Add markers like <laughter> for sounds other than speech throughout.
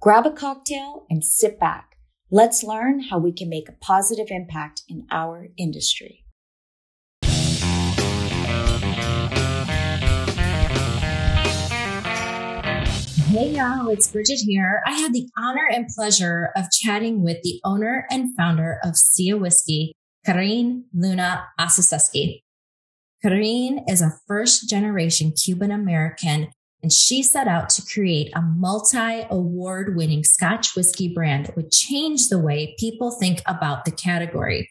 Grab a cocktail and sit back. Let's learn how we can make a positive impact in our industry. Hey y'all, it's Bridget here. I had the honor and pleasure of chatting with the owner and founder of Sia Whiskey, Karine Luna Ostaseski. Karine is a first generation Cuban American and she set out to create a multi award winning Scotch whiskey brand that would change the way people think about the category.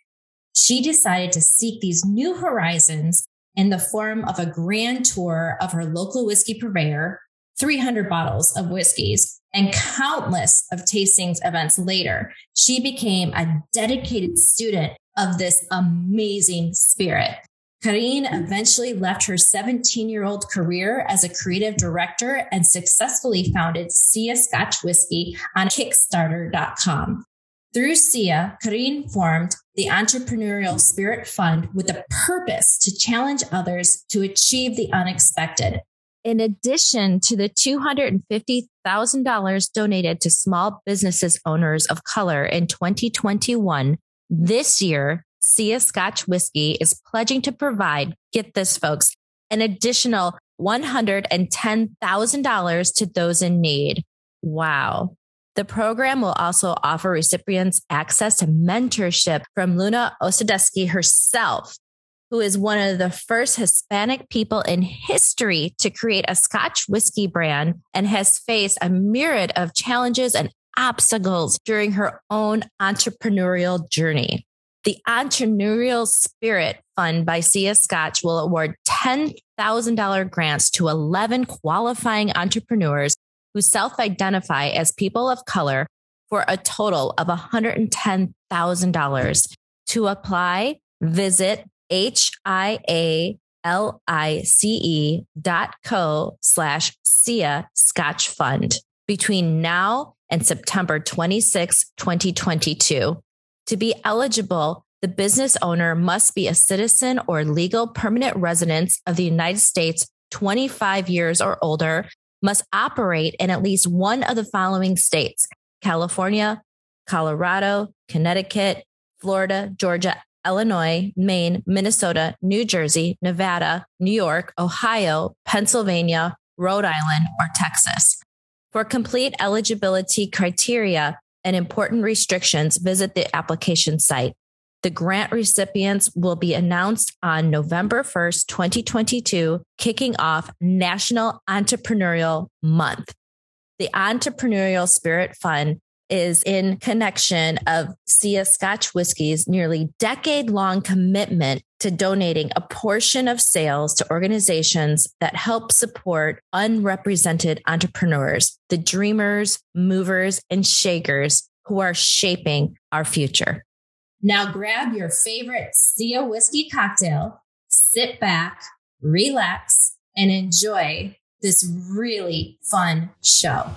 She decided to seek these new horizons in the form of a grand tour of her local whiskey purveyor, 300 bottles of whiskeys, and countless of tastings events later. She became a dedicated student of this amazing spirit. Karine eventually left her 17 year old career as a creative director and successfully founded Sia Scotch Whiskey on Kickstarter.com. Through Sia, Karine formed the Entrepreneurial Spirit Fund with a purpose to challenge others to achieve the unexpected. In addition to the $250,000 donated to small businesses owners of color in 2021, this year, Sia Scotch Whiskey is pledging to provide, get this, folks, an additional $110,000 to those in need. Wow. The program will also offer recipients access to mentorship from Luna Ostaseski herself, who is one of the first Hispanic people in history to create a Scotch whiskey brand and has faced a myriad of challenges and obstacles during her own entrepreneurial journey. The Entrepreneurial Spirit Fund by Sia Scotch will award $10,000 grants to 11 qualifying entrepreneurs who self identify as people of color for a total of $110,000. To apply, visit H-I-A-L-I-C-E dot co slash Sia Scotch Fund between now and September 26, 2022. To be eligible, the business owner must be a citizen or legal permanent resident of the United States 25 years or older, must operate in at least one of the following states California, Colorado, Connecticut, Florida, Georgia, Illinois, Maine, Minnesota, New Jersey, Nevada, New York, Ohio, Pennsylvania, Rhode Island, or Texas. For complete eligibility criteria, and important restrictions, visit the application site. The grant recipients will be announced on November 1st, 2022, kicking off National Entrepreneurial Month. The Entrepreneurial Spirit Fund is in connection of Sia Scotch Whiskey's nearly decade long commitment to donating a portion of sales to organizations that help support unrepresented entrepreneurs, the dreamers, movers, and shakers who are shaping our future. Now grab your favorite Sia whiskey cocktail, sit back, relax, and enjoy this really fun show.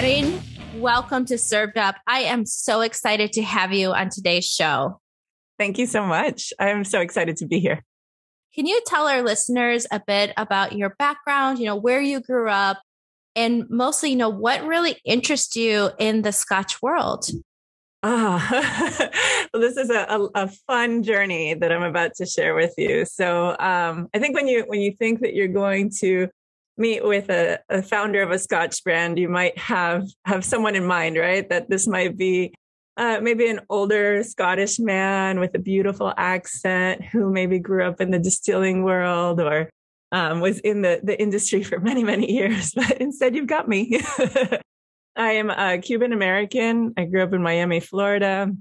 Karine, welcome to Served Up. I am so excited to have you on today's show. Thank you so much. I'm so excited to be here. Can you tell our listeners a bit about your background, you know, where you grew up, and mostly, you know, what really interests you in the Scotch world? Ah, <laughs> well, this is a, a, a, fun journey that I'm about to share with you. So, um, I think when you when you think that you're going to meet with a, a founder of a Scotch brand, you might have have someone in mind, right? That this might be uh, maybe an older Scottish man with a beautiful accent who maybe grew up in the distilling world or um, was in the, the industry for many, many years. <laughs> But instead, you've got me. <laughs> I am a Cuban American. I grew up in Miami, Florida.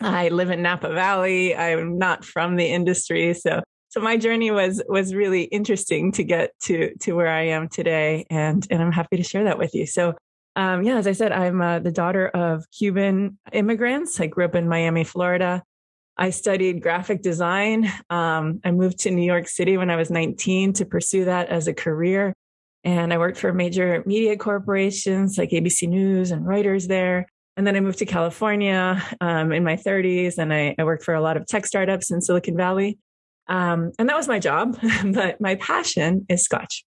I live in Napa Valley. I'm not from the industry. So so my journey was was really interesting to get to to where I am today, and and I'm happy to share that with you. So um, yeah, as I said, I'm uh, the daughter of Cuban immigrants. I grew up in Miami, Florida. I studied graphic design. Um, I moved to New York City when I was 19 to pursue that as a career. And I worked for major media corporations like ABC News and Reuters there. And then I moved to California um, in my 30s and I, I, worked for a lot of tech startups in Silicon Valley. Um, and that was my job, <laughs> but my passion is Scotch.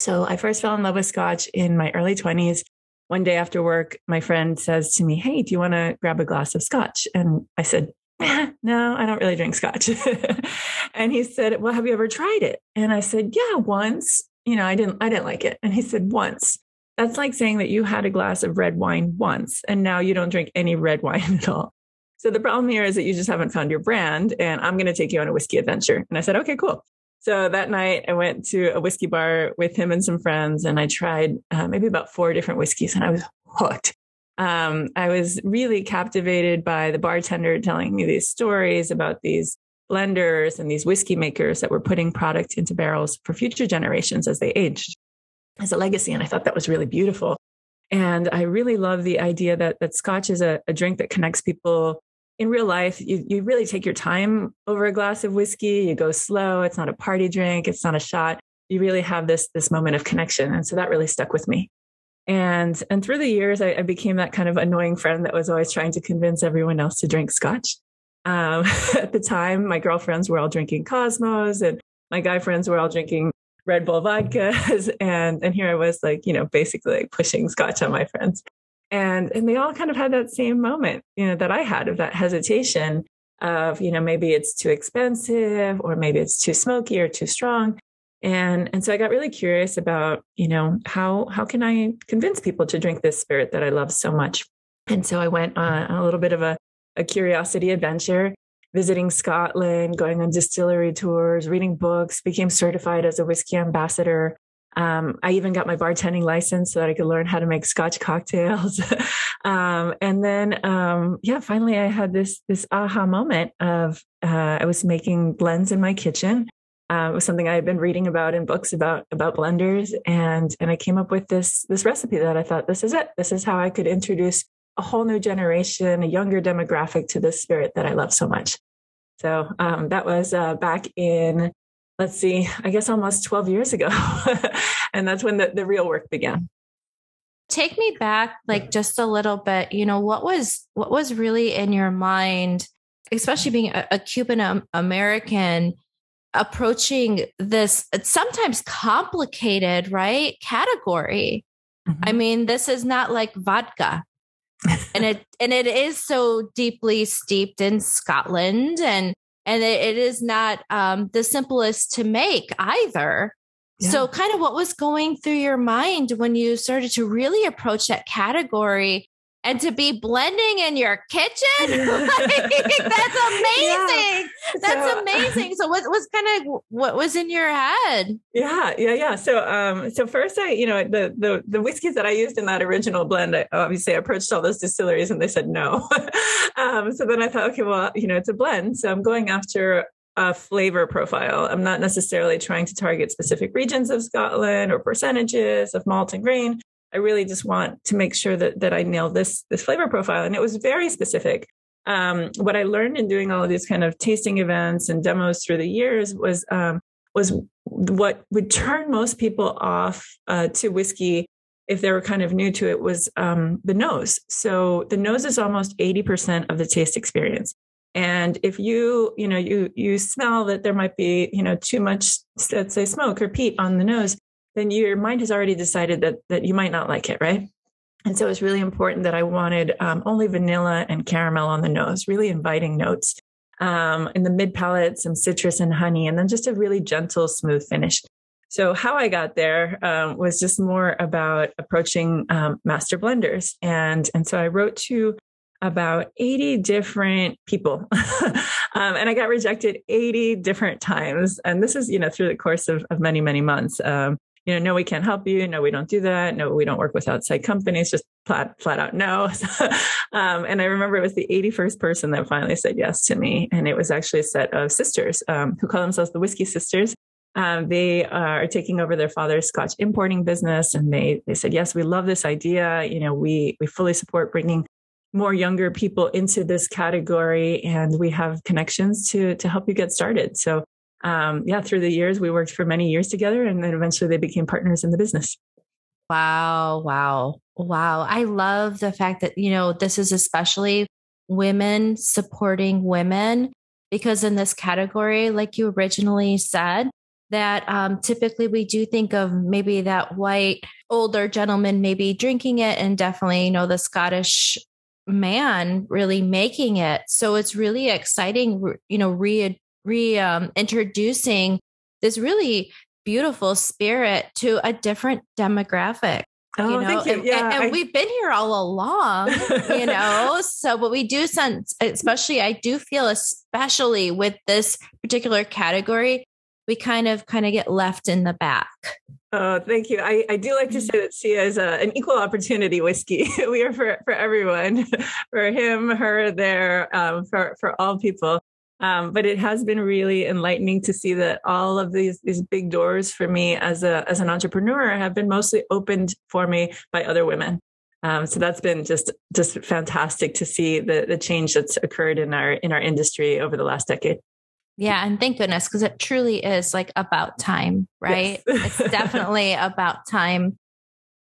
So I first fell in love with Scotch in my early 20s. One day after work, my friend says to me, Hey, do you want to grab a glass of Scotch? And I said, no, I don't really drink scotch. <laughs> and he said, well, have you ever tried it? And I said, yeah, once. You know, I didn't, I didn't like it. And he said, once. That's like saying that you had a glass of red wine once and now you don't drink any red wine <laughs> at all. So the problem here is that you just haven't found your brand and I'm going to take you on a whiskey adventure. And I said, okay, cool. So that night I went to a whiskey bar with him and some friends and I tried uh, maybe about four different whiskeys and I was hooked um, I was really captivated by the bartender telling me these stories about these blenders and these whiskey makers that were putting product into barrels for future generations as they aged as a legacy. And I thought that was really beautiful. And I really love the idea that, that scotch is a, a drink that connects people in real life. You, you really take your time over a glass of whiskey. You go slow. It's not a party drink. It's not a shot. You really have this, this moment of connection. And so that really stuck with me. And and through the years, I, I, became that kind of annoying friend that was always trying to convince everyone else to drink scotch. Um, <laughs> at the time, my girlfriends were all drinking Cosmos, and my guy friends were all drinking Red Bull vodkas, <laughs> and and here I was like, you know, basically like pushing scotch on my friends, and and they all kind of had that same moment, you know, that I had of that hesitation of you know maybe it's too expensive or maybe it's too smoky or too strong. And and so i got really curious about you know how how can i convince people to drink this spirit that i love so much? And so i went on a little bit of a, a curiosity adventure visiting scotland going on distillery tours reading books became certified as a whiskey ambassador um, I even got my bartending license so that I could learn how to make Scotch cocktails. <laughs> um, and then, um, yeah, finally, I had this this aha moment of uh, I was making blends in my kitchen, uh, it was something I had been reading about in books about about blenders, and and I came up with this this recipe that I thought this is it. This is how I could introduce a whole new generation, a younger demographic to this spirit that I love so much. So um, that was uh, back in let's see, I guess almost twelve years ago, <laughs> and that's when the, the real work began. Take me back, like just a little bit. You know what was what was really in your mind, especially being a, a Cuban American approaching this sometimes complicated, right? Category. Mm-hmm. I mean, this is not like vodka. <laughs> and it and it is so deeply steeped in Scotland and and it, it is not um, the simplest to make either. Yeah. So, kind of what was going through your mind when you started to really approach that category and to be blending in your kitchen? <laughs> Like, that's amazing. Yeah. that's so, amazing. So what was kind of what was in your head? Yeah yeah yeah. So um so first i you know the the the whiskeys that i used in that original blend i obviously approached all those distilleries and they said no. <laughs> Um so then i thought okay well you know it's a blend. So i'm going after a flavor profile. I'm not necessarily trying to target specific regions of Scotland or percentages of malt and grain. I really just want to make sure that that I nail this this flavor profile. And it was very specific. Um, what I learned in doing all of these kind of tasting events and demos through the years was um, was what would turn most people off uh, to whiskey if they were kind of new to it was um, the nose. So the nose is almost 80% of the taste experience. And if you, you know, you you smell that there might be, you know, too much, let's say smoke or peat on the nose, then your mind has already decided that that you might not like it, right? And so it's really important that I wanted um, only vanilla and caramel on the nose, really inviting notes. Um, in the mid palate, some citrus and honey, and then just a really gentle, smooth finish. So how I got there um, was just more about approaching um, master blenders, and and so I wrote to about 80 different people, <laughs> um, and I got rejected 80 different times. And this is you know through the course of, of many many months. Um, you know, no, we can't help you. No, we don't do that. No, we don't work with outside companies. Just flat, flat out no. <laughs> um, and I remember it was the 81st person that finally said yes to me. And it was actually a set of sisters um, who call themselves the Whiskey Sisters. Um, they are taking over their father's Scotch importing business, and they they said, "Yes, we love this idea. You know, we we fully support bringing more younger people into this category, and we have connections to to help you get started." So, um, yeah, through the years, we worked for many years together, and then eventually they became partners in the business. Wow, wow, wow! I love the fact that you know this is especially women supporting women because in this category, like you originally said, that um, typically we do think of maybe that white older gentleman maybe drinking it and definitely you know the scottish man really making it so it's really exciting you know re re um, introducing this really beautiful spirit to a different demographic Oh, you know, thank you. And, yeah, and, and I... we've been here all along, you <laughs> know. so, but we do sense, especially, I do feel, especially with this particular category, we kind of kind of get left in the back. Oh, thank you. I, I do like to say that Sia is a, an equal opportunity whiskey. <laughs> we are for, for everyone, <laughs> for him, her, there, um, for, for all people. Um, but it has been really enlightening to see that all of these these big doors for me as a as an entrepreneur have been mostly opened for me by other women. Um, so that's been just just fantastic to see the the change that's occurred in our in our industry over the last decade. Yeah. And thank goodness, because it truly is like about time, right? Yes. it's <laughs> definitely about time.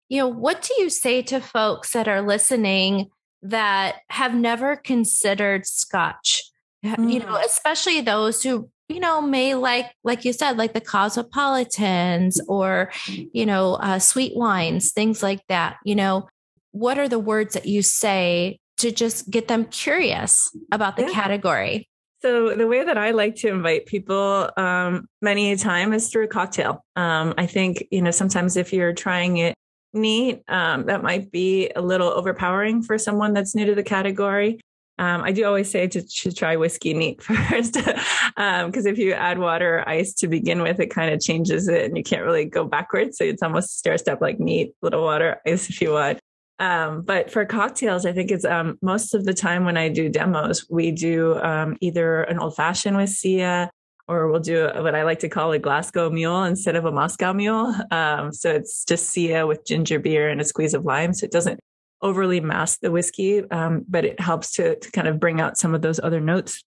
You know, what do you say to folks that are listening that have never considered scotch? You know, mm. especially those who, you know, may like, like you said, like the cosmopolitans or, you know, uh, sweet wines, things like that. You know, what are the words that you say to just get them curious about the yeah. category? So the way that I like to invite people um, many a time is through a cocktail. Um, I think you know sometimes if you're trying it neat, um, that might be a little overpowering for someone that's new to the category. Um, I do always say to, to try whiskey neat <laughs> first, because um, if you add water or ice to begin with, it kind of changes it, and you can't really go backwards. So it's almost stair step like neat, little water, ice if you want. Um, but for cocktails, I think it's um, most of the time when I do demos, we do um, either an old fashioned with Sia or we'll do what I like to call a Glasgow mule instead of a Moscow mule. Um, so it's just Sia with ginger beer and a squeeze of lime. So it doesn't overly mask the whiskey, um, but it helps to, to kind of bring out some of those other notes.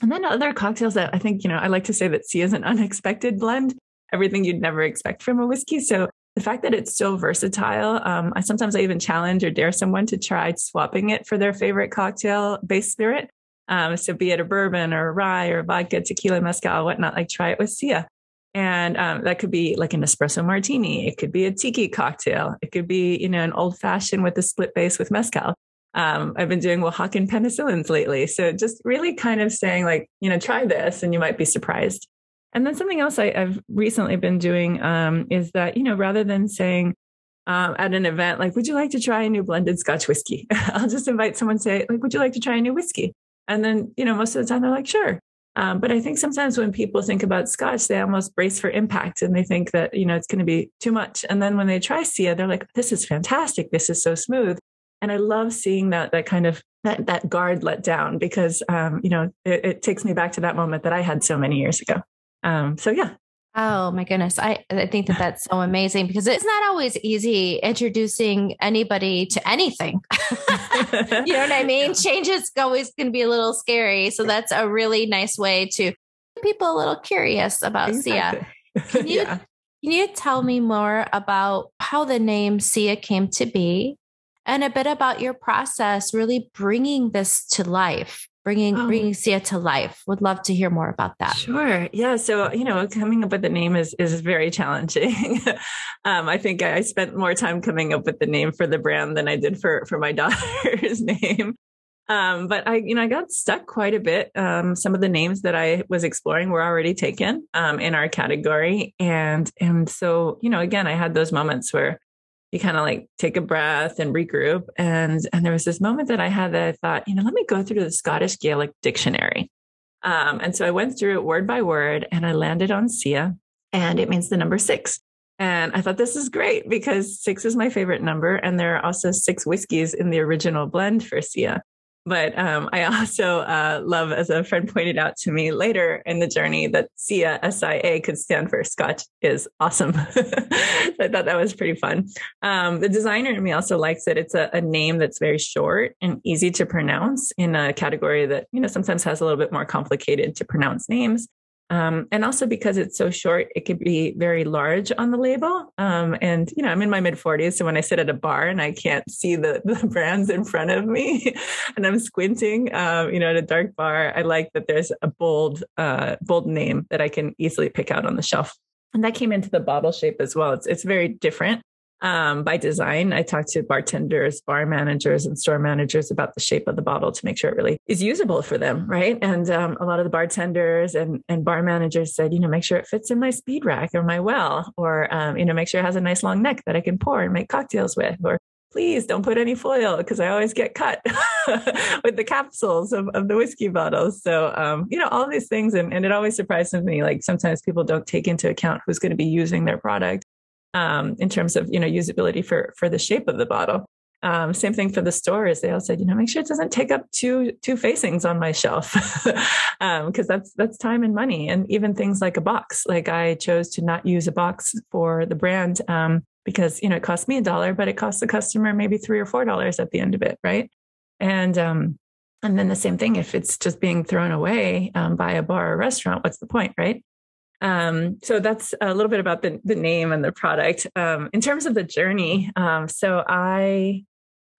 And then other cocktails that I think, you know, I like to say that Sia is an <laughs> unexpected blend, everything you'd never expect from a whiskey. So the fact that it's so versatile. Um, I sometimes I even challenge or dare someone to try swapping it for their favorite cocktail base spirit. Um, so be it a bourbon or a rye or vodka, tequila, mezcal, whatnot, like try it with Sia. And um, that could be like an espresso martini. It could be a tiki cocktail. It could be, you know, an old fashioned with a split base with mezcal. Um, I've been doing Oaxacan penicillins lately. So just really kind of saying like, you know, try this and you might be surprised. And then something else I, have recently been doing um, is that, you know, rather than saying um, at an event, like, would you like to try a new blended Scotch whiskey? <laughs> I'll just invite someone say, like, would you like to try a new whiskey? And then, you know, most of the time they're like, sure. Um, but I think sometimes when people think about Scotch, they almost brace for impact and they think that, you know, it's going to be too much. And then when they try Sia, they're like, this is fantastic. This is so smooth. And I love seeing that, that kind of, that, that guard let down because, um, you know, it, it takes me back to that moment that I had so many years ago. Um, so yeah. Oh my goodness. I, I think that that's so amazing because it's not always easy introducing anybody to anything. <laughs> you know what I mean? <laughs> Change is always going to be a little scary. So that's a really nice way to get people a little curious about exactly. Sia. <laughs> Can you, yeah. can you tell me more about how the name Sia came to be and a bit about your process really bringing this to life? Bringing oh. bringing Sia to life. Would love to hear more about that. Sure. Yeah. So you know, coming up with the name is is very challenging. <laughs> um, I think I spent more time coming up with the name for the brand than I did for for my <laughs> daughter's name. Um, but I, you know, I got stuck quite a bit. Um, some of the names that I was exploring were already taken um, in our category, and and so you know, again, I had those moments where you kind of like take a breath and regroup. And and there was this moment that I had that I thought, you know, let me go through the Scottish Gaelic dictionary. Um, and so I went through it word by word and I landed on Sia, and it means the number six. And I thought this is great because six is my favorite number. And there are also six whiskeys in the original blend for Sia. But um, I also uh, love, as a friend pointed out to me later in the journey, that SIA, S-I-A, could stand for Scotch is awesome. <laughs> I thought that was pretty fun. Um, the designer in me also likes that It's a, a, name that's very short and easy to pronounce in a category that, you know, sometimes has a little bit more complicated to pronounce names. Um, and also because it's so short, it could be very large on the label. Um, and, you know, I'm in my mid 40s. So when I sit at a bar and I can't see the, <laughs> the brands in front of me <laughs> and I'm squinting, um, you know, at a dark bar, I like that there's a bold, uh, bold name that I can easily pick out on the shelf. And that came into the bottle shape as well. It's, it's very different um, by design. I talked to bartenders, bar managers, and store managers about the shape of the bottle to make sure it really is usable for them, right? And um, a lot of the bartenders and, and bar managers said, you know, make sure it fits in my speed rack or my well, or um, you know, make sure it has a nice long neck that I can pour and make cocktails with, or please don't put any foil because I always get cut <laughs> with the capsules of, of the whiskey bottles. So, um, you know, all these things. And, and it always surprises me. Like sometimes people don't take into account who's going to be using their product um, in terms of you know usability for for the shape of the bottle. Um, same thing for the stores. They all said, you know, make sure it doesn't take up two two facings on my shelf, because <laughs> um, that's that's time and money. And even things like a box. Like I chose to not use a box for the brand um, because you know it cost me a dollar, but it costs the customer maybe three or four dollars at the end of it, right? And um, and then the same thing if it's just being thrown away um, by a bar or restaurant, what's the point, right? Um, so that's a little bit about the, the name and the product. Um, in terms of the journey, um, so I,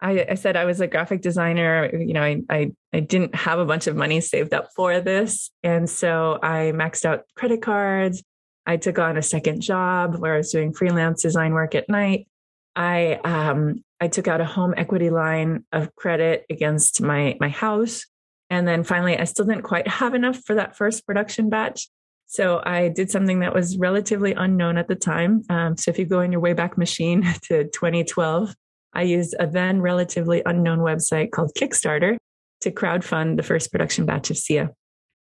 I, I, said I was a graphic designer. You know, I, I, I didn't have a bunch of money saved up for this, and so I maxed out credit cards. I took on a second job where I was doing freelance design work at night. I um, I took out a home equity line of credit against my my house, and then finally, I still didn't quite have enough for that first production batch. So I did something that was relatively unknown at the time. Um, so if you go in your Wayback Machine <laughs> to 2012, I used a then relatively unknown website called Kickstarter to crowdfund the first production batch of Sia.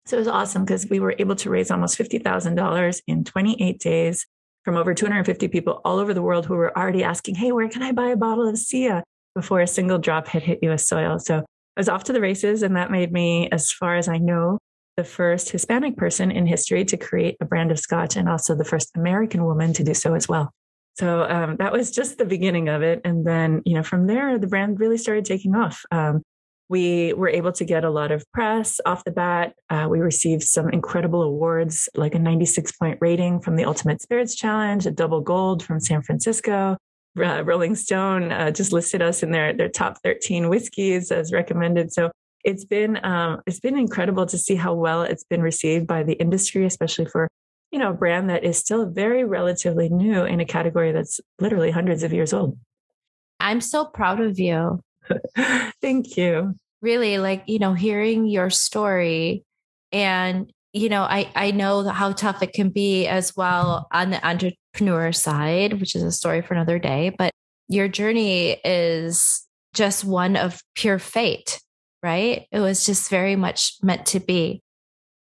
So it was awesome because we were able to raise almost $50,000 in 28 days from over 250 people all over the world who were already asking, Hey, where can I buy a bottle of Sia before a single drop had hit US soil? So I was off to the races and that made me, as far as I know, the first Hispanic person in history to create a brand of scotch and also the first American woman to do so as well. So um, that was just the beginning of it. And then, you know, from there, the brand really started taking off. Um, we were able to get a lot of press off the bat. Uh, we received some incredible awards, like a 96 point rating from the Ultimate Spirits Challenge, a double gold from San Francisco. Uh, Rolling Stone uh, just listed us in their, their top 13 whiskeys as recommended. So it's been um, it's been incredible to see how well it's been received by the industry, especially for you know a brand that is still very relatively new in a category that's literally hundreds of years old. I'm so proud of you. <laughs> Thank you. Really, like you know, hearing your story, and you know, I I know how tough it can be as well on the entrepreneur side, which is a story for another day. But your journey is just one of pure fate right? It was just very much meant to be.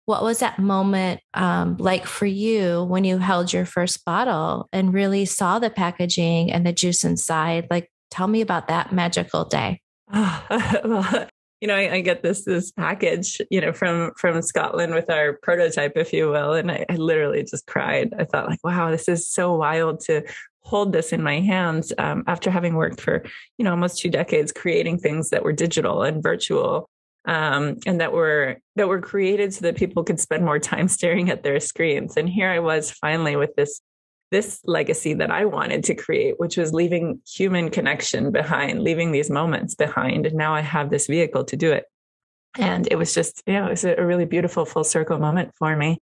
What was that moment um, like for you when you held your first bottle and really saw the packaging and the juice inside? Like, tell me about that magical day. Oh, <laughs> well, you know, I, I, get this this package, you know, from from Scotland with our prototype, if you will, and I, I literally just cried. I thought, like, wow, this is so wild to hold this in my hands um, after having worked for you know almost two decades creating things that were digital and virtual um, and that were that were created so that people could spend more time <laughs> staring at their screens. And here i was finally with this this legacy that i wanted to create which was leaving human connection behind leaving these moments behind. And now i have this vehicle to do it. And it was just you know it was a really beautiful full circle moment for me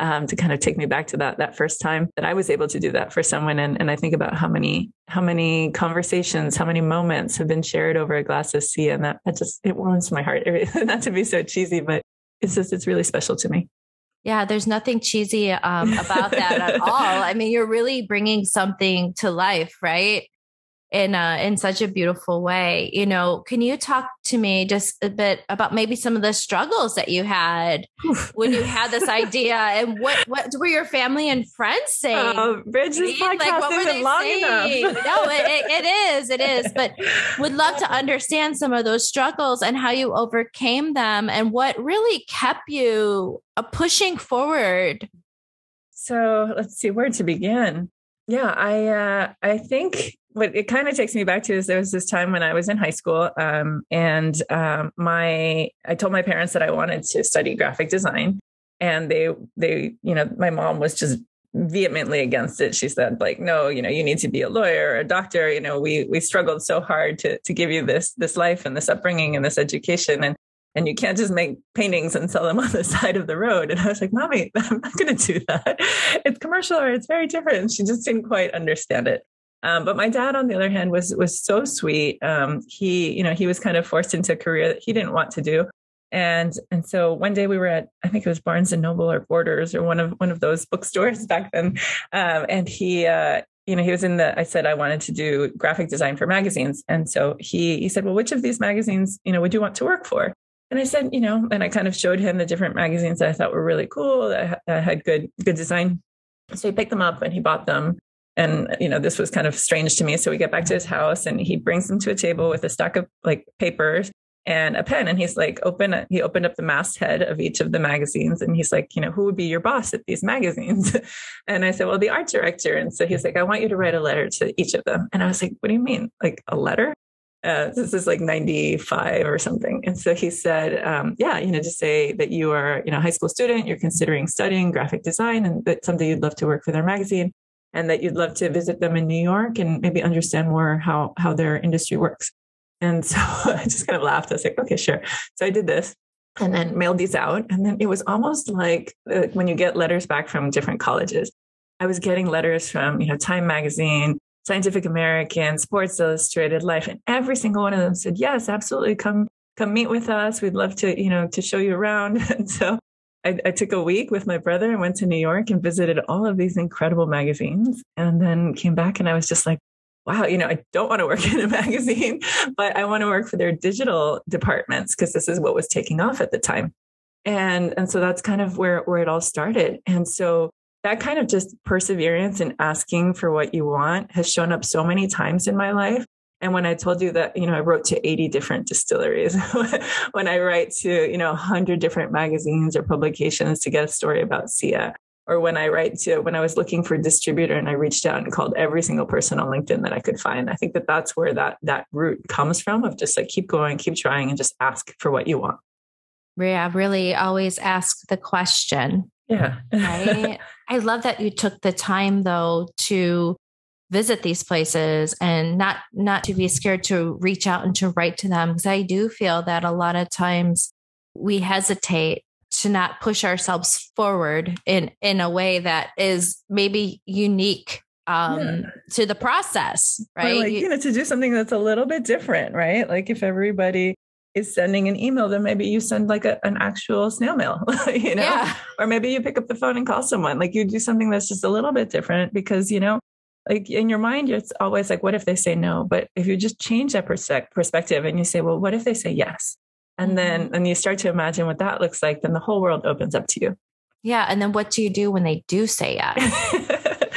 um, to kind of take me back to that that first time that I was able to do that for someone. And, and I think about how many how many conversations, how many moments have been shared over a glass of sia, and that that just it warms my heart. <laughs> Not to be so cheesy, but it's just it's really special to me. Yeah, there's nothing cheesy um, about that at <laughs> all. I mean, you're really bringing something to life, right? In a, in such a beautiful way. You know, can you talk to me just a bit about maybe some of the struggles that you had when you had this <laughs> idea, and what what were your family and friends saying? Oh, Bridge, this podcast like, isn't long saying? enough. no, it, it is, it is. But would love to understand some of those struggles and how you overcame them, and what really kept you uh, pushing forward. So let's see where to begin. Yeah, I uh, I think what it kind of takes me back to is there was this time when I was in high school, um, and um, my I told my parents that I wanted to study graphic design, and they they you know my mom was just vehemently against it. She said like, no, you know, you need to be a lawyer, or a doctor. You know, we we struggled so hard to to give you this this life and this upbringing and this education, and and you can't just make paintings and sell them <laughs> on the side of the road. And I was like, mommy, <laughs> I'm not going to do that. It's commercial or it's very different. She just didn't quite understand it. Um, but my dad, on the other hand, was was so sweet. Um, he, you know, he was kind of forced into a career that he didn't want to do, and and so one day we were at I think it was Barnes and Noble or Borders or one of one of those <laughs> bookstores back then, um, and he. Uh, you know, he was in the. I said I wanted to do graphic design for magazines, and so he he said, "Well, which of these magazines, you know, would you want to work for?" And I said, you know, and I kind of showed him the different magazines that I thought were really cool that had good good design. So he picked them up and he bought them and you know this was kind of strange to me. So we get back to his house and he brings them to a table with a stack of like papers and a pen. And he's like open he opened up the masthead of each of the magazines and he's like you know who would be your boss at these magazines? <laughs> And i said well the art director. And so he's like i want you to write a letter to each of them. And i was like what do you mean? Like a letter? Uh, this is like 95 or something. And so he said, um, yeah, you know, just say that you are, you know, a high school student, you're considering studying graphic design and that someday you'd love to work for their magazine and that you'd love to visit them in New York and maybe understand more how how their industry works. And so <laughs> I just kind of laughed. I was like, okay, sure. So I did this and then mailed these out. And then it was almost like when you get letters back from different colleges. I was getting letters from, you know, Time Magazine, Scientific American, Sports Illustrated, Life, and every single one of them said, "Yes, absolutely, come come meet with us. We'd love to, you know, to show you around." <laughs> And so I, I, took a week with my brother and went to New York and visited all of these incredible magazines and then came back and I was just like, wow, you know, I don't want to work <laughs> in a magazine, but I want to work for their digital departments because this is what was taking off at the time. And, and so that's kind of where, where it all started. And so that kind of just perseverance and asking for what you want has shown up so many times in my life and when I told you that, you know, I wrote to 80 different distilleries, <laughs> when I write to, you know, 100 different magazines or publications to get a story about SIA, or when I write to, when I was looking for a distributor and I reached out and called every single person on LinkedIn that I could find, I think that that's where that, that root comes from of just like keep going, keep trying and just ask for what you want. Yeah, really always ask the question. Yeah. <laughs> right. I love that you took the time though to visit these places and not not to be scared to reach out and to write to them. Because I do feel that a lot of times we hesitate to not push ourselves forward in in a way that is maybe unique um yeah. to the process right? like you know to do something that's a little bit different right? Like if everybody is sending an email then maybe you send like a, an actual snail mail <laughs> you know? Yeah. or maybe you pick up the phone and call someone. Like you do something that's just a little bit different because you know like in your mind, it's always like, what if they say no? But if you just change that perspective and you say, well, what if they say yes? And then, mm-hmm. and you start to imagine what that looks like, then the whole world opens up to you. Yeah. And then what do you do when they do say <laughs> yes?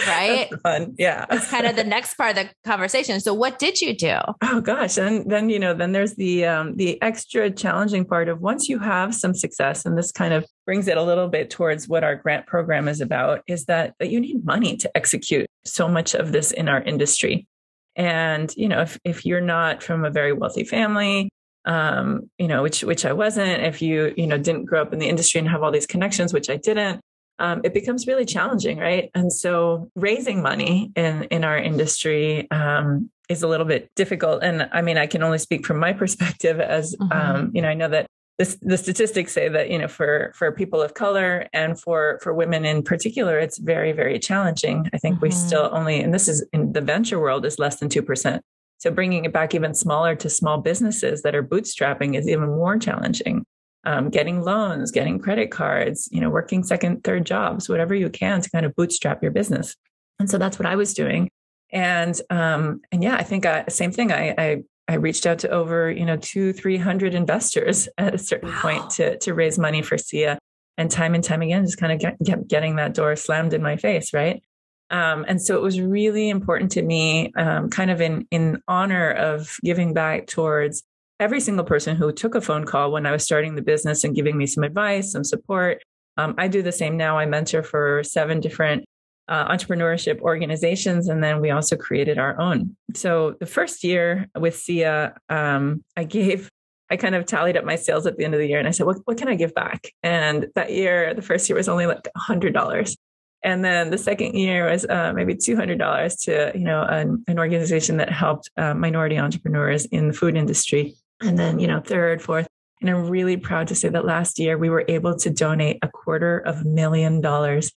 right? fun. Yeah. It's kind of the next part of the conversation. So what did you do? Oh gosh. And then, you know, then there's the um the extra challenging part of once you have some success, and this kind of brings it a little bit towards what our grant program is about, is that, that you need money to execute so much of this in our industry. And, you know, if if you're not from a very wealthy family, um, you know, which which I wasn't, if you, you know, didn't grow up in the industry and have all these connections, which I didn't, um, it becomes really challenging, right? And so raising money in in our industry um, is a little bit difficult. And I mean, I can only speak from my <laughs> perspective as mm-hmm. um, you know, I know that the, the statistics say that you know for for people of color and for for women in particular, it's very very challenging. I think mm-hmm. we still only, and this is in the venture world, is less than two percent. So bringing it back even smaller to small businesses that are bootstrapping is even more challenging um, getting loans, getting credit cards, you know, working second, third jobs, whatever you can to kind of bootstrap your business. And so that's what I was doing. And um, and yeah, I think I, same thing. I, I I reached out to over you know two three hundred investors <laughs> at a certain wow. point to to raise money for SIA, and time and time again, just kind of get, get, getting that door slammed in my face, right? Um, and so it was really important to me, um, kind of in in honor of giving back towards every single person who took a phone call when I was starting the business and giving me some advice, some support. Um, I do the same now. I mentor for seven different uh, entrepreneurship organizations, and then we also created our own. So the first year with SIA, um, I gave. I kind of tallied up my sales at the end of the year and I said, what, what can I give back? And that year, the first year was only like $100. And then the second year was uh, maybe $200 to, you know, an, an organization that helped uh, minority entrepreneurs in the food industry. And then, you know, third, fourth. And I'm really proud to say that last year we were able to donate a quarter of a million dollars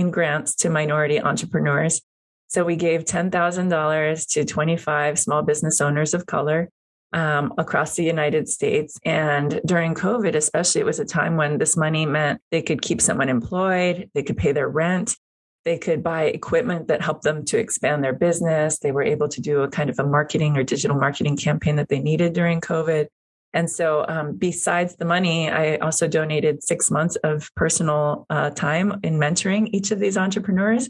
in grants to minority entrepreneurs. So we gave $10,000 to 25 small business owners of color um, across the United States. And during COVID, especially, it was a time when this money meant they could keep someone employed, they could pay their rent, they could buy equipment that helped them to expand their business. They were able to do a kind of a marketing or digital marketing campaign that they needed during COVID. And so, um, besides the money, I also donated six months of personal uh, time in mentoring each of these entrepreneurs.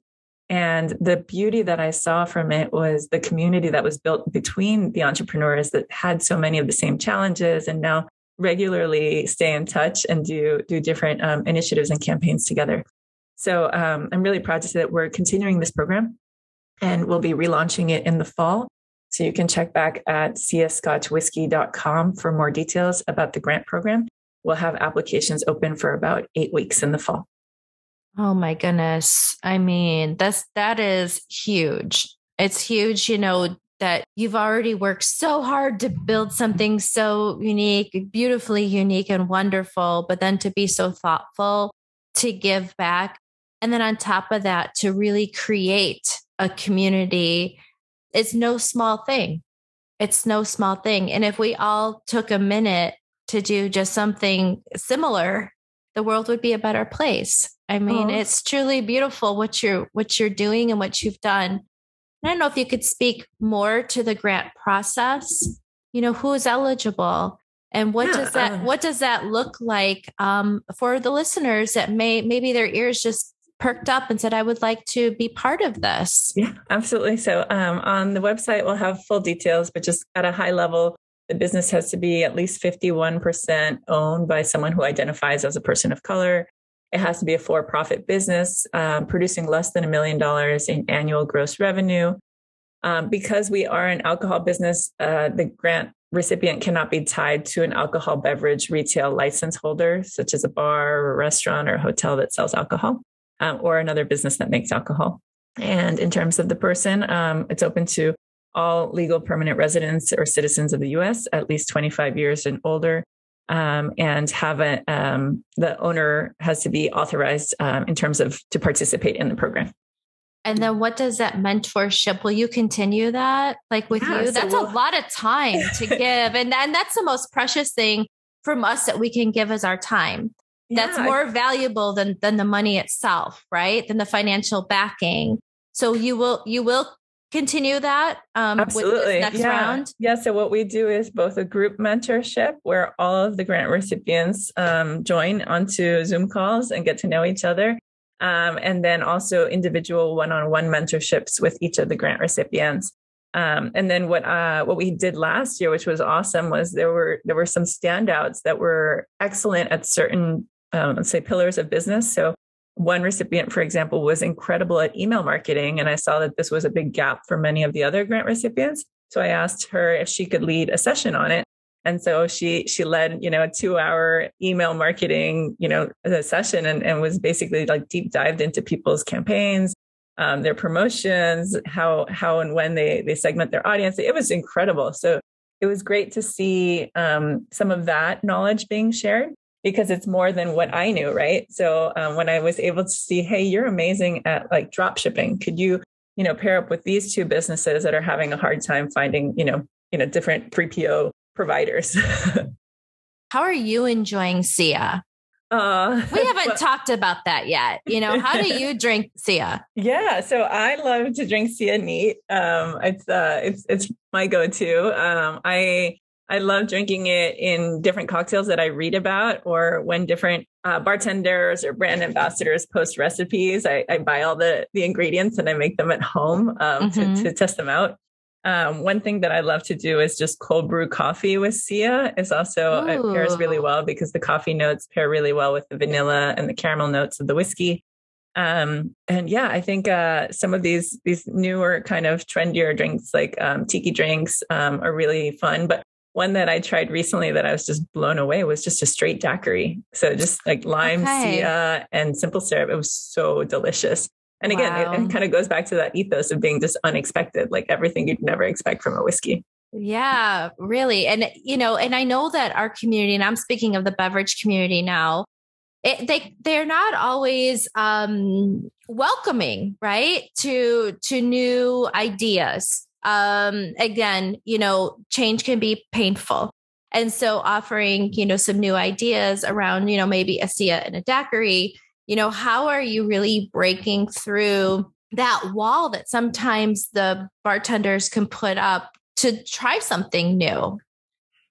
And the beauty that I saw from it was the community that was built between the entrepreneurs that had so many of the same challenges and now regularly stay in touch and do do different um, initiatives and campaigns together. So um, I'm really proud to say that we're continuing this program and we'll be relaunching it in the fall. So you can check back at siascotchwhiskey.com for more details about the grant program. We'll have applications open for about eight weeks in the fall. Oh my goodness. I mean, that's that is huge. It's huge, you know, that you've already worked so hard to build something so unique, beautifully unique and wonderful, but then to be so thoughtful to give back. And then on top of that, to really create a community, it's no small thing. It's no small thing. And if we all took a minute to do just something similar, the world would be a better place. I mean, it's truly beautiful what you're what you're doing and what you've done. I don't know if you could speak more to the grant process. You know, who is eligible and what yeah, does that um, what does that look like um, for the listeners that may maybe their ears just perked up and said, I would like to be part of this. Yeah, absolutely. So um, on the website, we'll have full details, but just at a high level, the business has to be at least 51% owned by someone who identifies as a person of color. It has to be a for profit business um, producing less than a million dollars in annual gross revenue. Um, because we are an alcohol business, uh, the grant recipient cannot be tied to an alcohol beverage retail license holder, such as a bar or a restaurant or a hotel that sells alcohol, um, or another business that makes alcohol. And in terms of the person, um, it's open to all legal permanent residents or citizens of the US, at least 25 years and older, um, and have a um, the owner has to be authorized um, in terms of to participate in the program. And then what does that mentorship? Will you continue that? Like with yeah, you? So that's we'll, a lot of time to <laughs> give. And then that's the most precious thing from us that we can give as our time. Yeah, that's more valuable than than the money itself, right? Than the financial backing. So you will you will continue that um, Absolutely. next yeah. round? Yeah. So what we do is both a group mentorship where all of the grant recipients um, join onto Zoom calls and get to know each other. Um, and then also individual one-on-one mentorships with each of the grant recipients. Um, and then what uh, what we did last year, which was awesome, was there were there were some standouts that were excellent at certain um, let's say pillars of business. So one recipient, for example, was incredible at email marketing. And I saw that this was a big gap for many of the other grant recipients. So I asked her if she could lead a session on it. And so she she led, you know, a two hour email marketing, you know, session and, and was basically like deep dived into people's campaigns, um, their promotions, how how and when they they segment their audience. It was incredible. So it was great to see um, some of that knowledge being shared because it's more than what I knew, right? So um, when I was able to see, hey, you're amazing at like drop shipping. Could you, you know, pair up with these two businesses that are having a hard time finding, you know, you know, different 3PL providers? <laughs> How are you enjoying SIA? Uh, we <laughs> haven't but, talked about that yet. You know, how do <laughs> you drink Sia? Yeah, so I love to drink Sia neat. Um, it's uh, it's it's my go-to. Um, I I love drinking it in different cocktails that I read about, or when different uh, bartenders or brand ambassadors post recipes. I, I, buy all the the ingredients and I make them at home um, mm-hmm. to, to test them out. Um, one thing that I love to do is just cold brew coffee with Sia. Is also it pairs really well because the coffee notes pair really well with the vanilla and the caramel notes of the whiskey. Um, and yeah, I think uh, some of these these newer kind of trendier drinks like um, tiki drinks um, are really fun. But one that I tried recently that I was just blown away was just a straight daiquiri. So just like lime, okay. Sia, and simple syrup. It was so delicious. And again, wow. it, it kind of goes back to that ethos of being just unexpected, like everything you'd never expect from a whiskey. Yeah, really. And, you know, and I know that our community, and I'm speaking of the beverage community now, it, they they're not always um, welcoming, right, to to new ideas. Um, again, you know, change can be painful, and so offering you know some new ideas around you know maybe a Sia and a daiquiri you know, how are you really breaking through that wall that sometimes the bartenders can put up to try something new?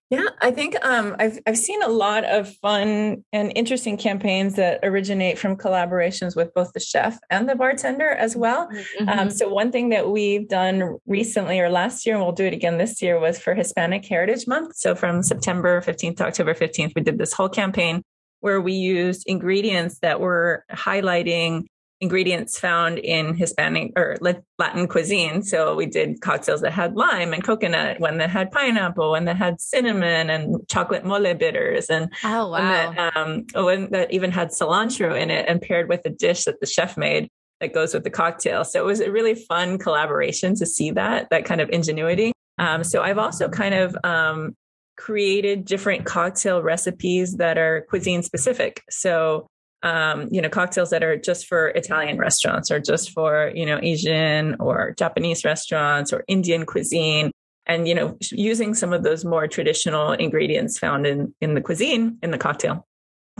Yeah, I think um, I've I've seen a lot of fun and interesting campaigns that originate from collaborations with both the chef and the bartender as well. Mm-hmm. Um, mm-hmm. so one thing that we've done recently or last year, and we'll do it again this year, was for Hispanic Heritage Month. So from September 15th to October 15th, we did this whole campaign where we used ingredients that were highlighting ingredients found in Hispanic or Latin cuisine. So we did cocktails that had lime and coconut, one that had pineapple, one that had cinnamon and chocolate mole bitters, and oh wow, one that, um, one that even had cilantro in it, and paired with a dish that the chef made that goes with the cocktail. So it was a really fun collaboration to see that that kind of ingenuity. Um, so I've also kind of um, created different cocktail recipes that are cuisine specific. So, um, you know, cocktails that are just for Italian restaurants or just for, you know, Asian or Japanese restaurants or Indian cuisine. And, you know, using some of those more traditional ingredients found in, in the cuisine in the cocktail.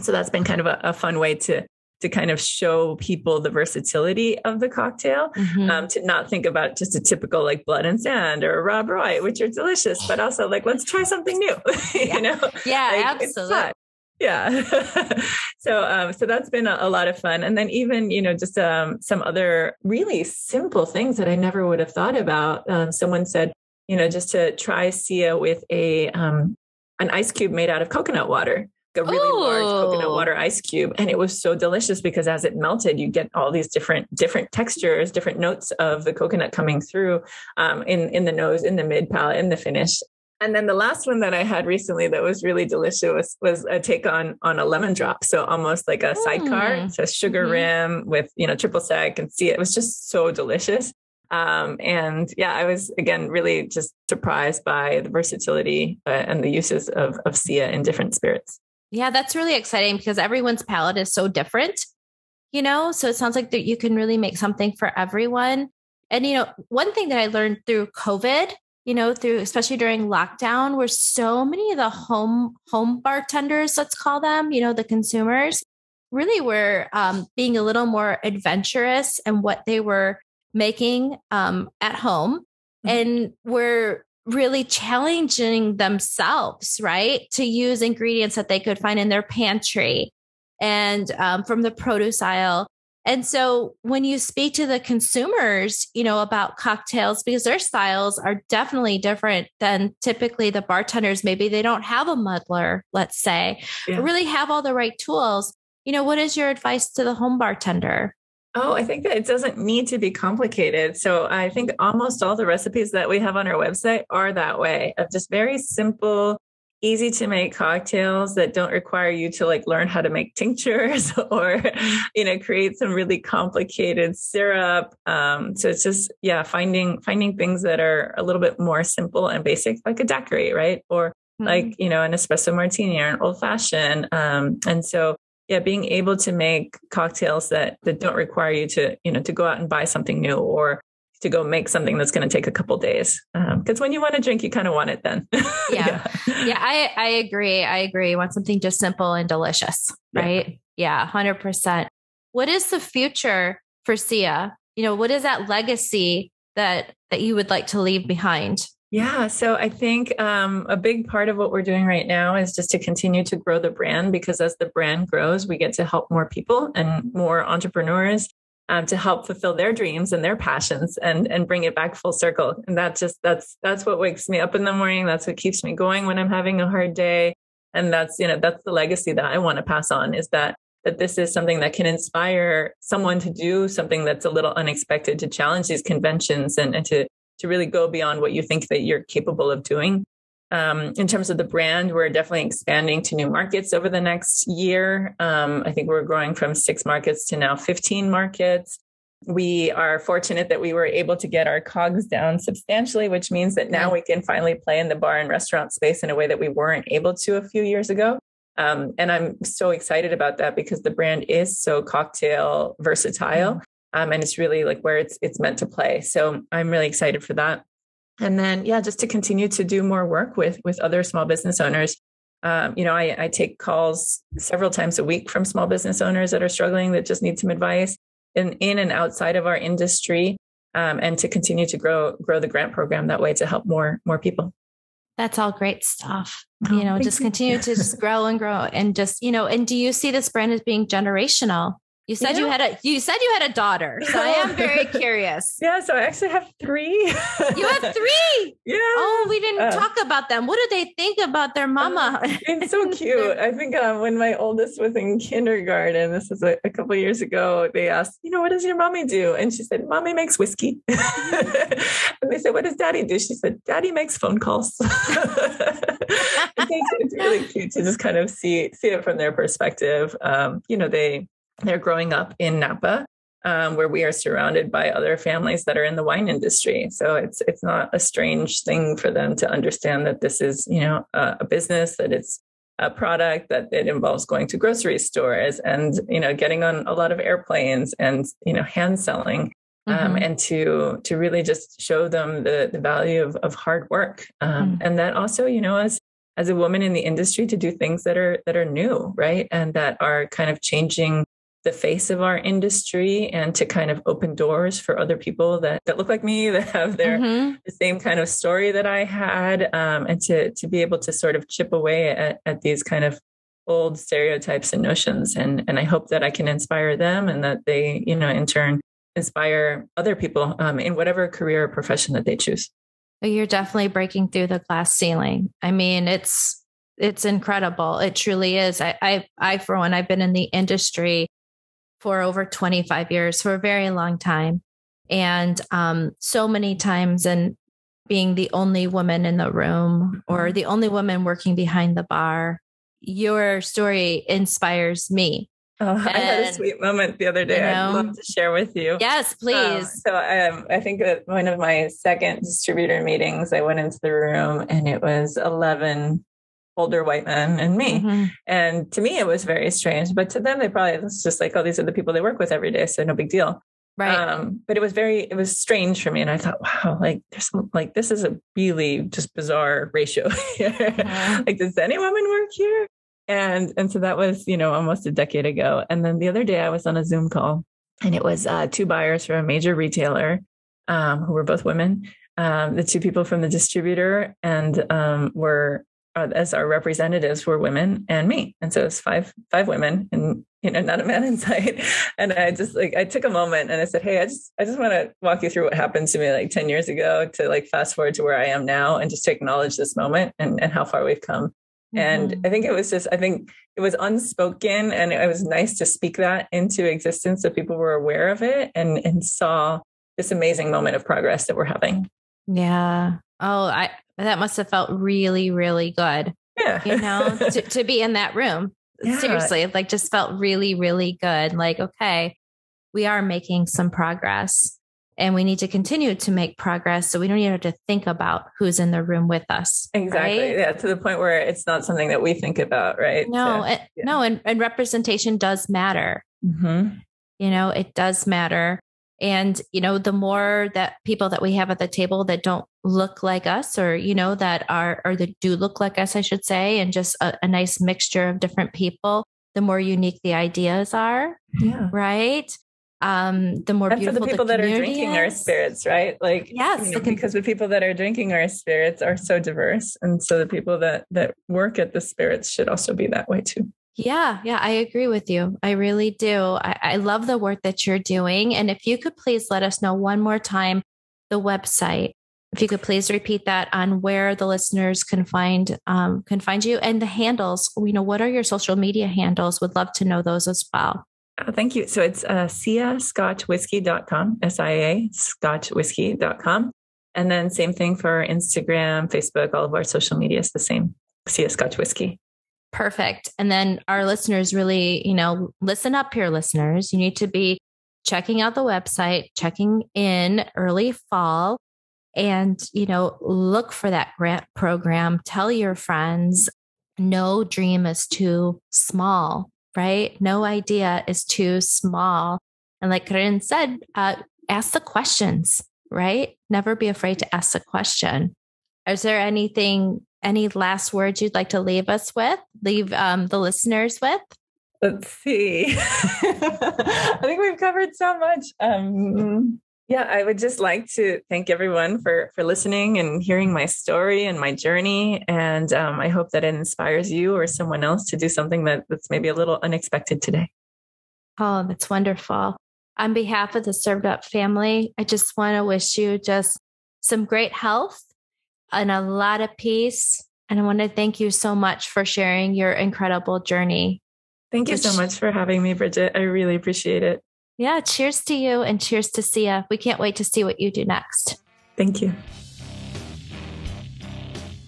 So that's been kind of a, a fun way to to kind of show people the versatility of the cocktail, mm-hmm. um, to not think about just a typical like blood and sand or Rob Roy, which are delicious, but also like let's try something new. <laughs> you know? Yeah, like, absolutely. Yeah. <laughs> so, um, so that's been a, a, lot of fun. And then even, you know, just, um, some other really simple things that I never would have thought about. Um, someone said, you know, just to try Sia with a, um, an ice cube made out of coconut water a really Ooh. large coconut water ice cube and it was so delicious because as it melted you get all these different different textures different notes of the coconut coming through um, in in the nose in the mid palate in the finish and then the last one that I had recently that was really delicious was, was a take on on a lemon drop. So almost like a sidecar, mm. so sugar mm-hmm. rim with you know triple sec and Sia was just so delicious. Um, and yeah, I was again really just surprised by the versatility uh, and the uses of of Sia in different spirits. Yeah, that's really exciting because everyone's palate is so different, you know? So it sounds like that you can really make something for everyone. And, you know, one thing that I learned through COVID, you know, through especially during lockdown, where so many of the home home bartenders, let's call them, you know, the consumers really were um, being a little more adventurous and what they were making um, at home mm-hmm. and were really challenging themselves, right? To use ingredients that they could find in their pantry and um, from the produce aisle. And so when you speak to the consumers, you know, about cocktails, because their styles are definitely different than typically the bartenders, maybe they don't have a muddler, let's say, yeah. really have all the right tools. You know, what is your advice to the home bartender? Oh, I think that it doesn't need to be complicated. So I think almost all the recipes that we have on our website are that way of just very simple, easy to make cocktails that don't require you to like learn how to make tinctures <laughs> or, you know, create some really complicated syrup. Um, so it's just, yeah, finding, finding things that are a little bit more simple and basic, like a daiquiri, right? Or mm-hmm. like, you know, an espresso martini or an old fashioned. Um, and so yeah being able to make cocktails that that don't require you to you know to go out and buy something new or to go make something that's going to take a couple days. Because um, when you want to drink, you kind of want it then. <laughs> yeah. yeah. yeah. I, I agree. I agree. want something just simple and delicious, right? Yeah. yeah, 100%. What is the future for Sia? You know, what is that legacy that that you would like to leave behind? Yeah, so I think um, a big part of what we're doing right now is just to continue to grow the brand because as the brand grows, we get to help more people and more entrepreneurs um, to help fulfill their dreams and their passions and and bring it back full circle. And that just that's that's what wakes me up in the morning. That's what keeps me going when I'm having a hard day. And that's you know that's the legacy that I want to pass on is that that this is something that can inspire someone to do something that's a little unexpected to challenge these conventions and, and to to really go beyond what you think that you're capable of doing. Um, in terms of the brand, we're definitely expanding to new markets over the next year. Um, I think we're growing from six markets to now 15 markets. We are fortunate that we were able to get our COGS down substantially, which means that now we can finally play in the bar and restaurant space in a way that we weren't able to a few years ago. Um, and I'm so excited about that because the brand is so cocktail versatile. Mm-hmm. Um, and it's really like where it's it's meant to play. So I'm really excited for that and then yeah just to continue to do more work with with other small business owners. Um, you know I, I, take calls several times a week from small business owners that are struggling that just need some advice in in and outside of our industry um, and to continue to grow grow the grant program that way to help more more people. That's all great stuff. Oh, you know just continue to just grow and grow and just you know and do you see this brand as being generational you said you, you had a you said you had a daughter, so I am <laughs> very curious. Yeah, so I actually have three. you have <laughs> three. Yeah. Oh, we didn't uh, talk about them. What do they think about their mama? Uh, it's so <laughs> cute. I think um, when my oldest was in kindergarten, this was a, a couple years ago, they asked, you know, what does your mommy do? And she said, "Mommy makes whiskey." and they said, "What does Daddy do?" She said, "Daddy makes phone calls." it's, it's really cute to just kind of see see it from their perspective. Um, you know, they they're growing up in Napa, um, where we are surrounded by other families that are in the wine industry. So it's it's not a strange thing for them to understand that this is you know a, a business that it's a product that it involves going to grocery stores and you know getting on a lot of airplanes and you know hand selling. Um, mm-hmm. And to to really just show them the the value of of hard work, um, mm-hmm. and that also you know as as a woman in the industry to do things that are that are new, right, and that are kind of changing the face of our industry and to kind of open doors for other people that, that look like me <laughs> that have their mm-hmm. the same kind of story that I had um, and to to be able to sort of chip away at, at these kind of old stereotypes and notions and and I hope that I can inspire them and that they you know in turn inspire other people um, in whatever career or profession that they choose. You're definitely breaking through the glass ceiling. I mean, it's it's incredible. It truly is. I, I, I, for one, I've been in the industry for over 25 years, for a very long time. And um, so many times, and being the only woman in the room or mm-hmm. the only woman working behind the bar, your story inspires me. Oh, and, I had a sweet moment the other day. You know, I'd love to share with you. Yes, um, please. Um, so um, I think that one of my second distributor meetings, I went into the room and it was 11 older white men and me. Mm-hmm. And to me, it was very strange. But to them, they probably, it's just like, oh, these are the people they work with every day. So no big deal. Right. Um, but it was very, it was strange for me. And I thought, wow, like there's some, like, this is a really just bizarre ratio <laughs> here. Mm-hmm. like, does any woman work here? And, and so that was, you know, almost a decade ago. And then the other day I was on a Zoom call and it was uh, two buyers for a major retailer um, who were both women. Um, the two people from the distributor and um, were as our representatives were women and me. And so it's five, five women and, you know, not a man <laughs> in sight. And I just like, I took a moment and I said, Hey, I just, I just want to walk you through what happened to me like 10 years ago to like fast forward to where I am now and just to acknowledge this moment and, and how far we've come. Mm-hmm. And I think it was just, I think it was unspoken and it was nice to speak that into existence so people were aware of it and, and saw this amazing moment of progress that we're having. Yeah. Oh, I that must have felt really, really good. Yeah. You know, <laughs> to, to be in that room. Yeah. Seriously, like just felt really, really good. Like, okay, we are making some progress and we need to continue to make progress. So we don't even have to think about who's in the room with us. Exactly. Right? Yeah. To the point where it's not something that we think about. Right. No, so, it, yeah. no. And, and representation does matter. Mm-hmm. You know, it does matter. And, you know, the more that people that we have at the table that don't look like us or, you know, that are, or that do look like us, I should say, and just a, a nice mixture of different people, the more unique the ideas are. Yeah. Right. Um, the more and beautiful for the people the that are drinking is. our spirits, right? Like, Yes, you know, com- because the people that are drinking our spirits are so diverse, and so the people that that work at the spirits should also be that way too. Yeah, yeah, I agree with you. I really do. I, I love the work that you're doing. And if you could please let us know one more time the website. If you could please repeat that on where the listeners can find um, can find you and the handles. You know, what are your social media handles? Would love to know those as well. Uh, thank you. So it's uh, siascotchwhiskey.com, S-I-A, scotchwhiskey.com. And then same thing for Instagram, Facebook, all of our social media is the same, Sia Scotch Whiskey. Perfect. And then our listeners really, you know, listen up here, listeners. You need to be checking out the website, checking in early fall, and, you know, look for that grant program. Tell your friends no dream is too small, right? No idea is too small. And like Carin said, uh, ask the questions, right? Never be afraid to ask the question. Is there anything any last words you'd like to leave us with, leave um, the listeners with? Let's see. <laughs> I think we've covered so much. Um, yeah, I would just like to thank everyone for for listening and hearing my story and my journey. And um, I hope that it inspires you or someone else to do something that, that's maybe a little unexpected today. Oh, that's wonderful. On behalf of the Served Up family, I just want to wish you just some great health and a lot of peace. And I want to thank you so much for sharing your incredible journey. Thank you so much for having me, Bridget. I really appreciate it. Yeah, cheers to you and cheers to Sia. We can't wait to see what you do next. Thank you.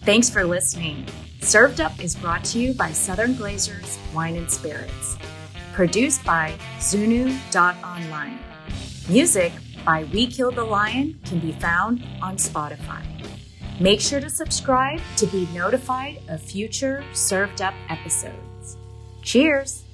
Thanks for listening. Served Up is brought to you by Southern Glazers Wine and Spirits. Produced by Zunu.online. Music by We Killed the Lion can be found on Spotify. Make sure to subscribe to be notified of future Served Up episodes. Cheers!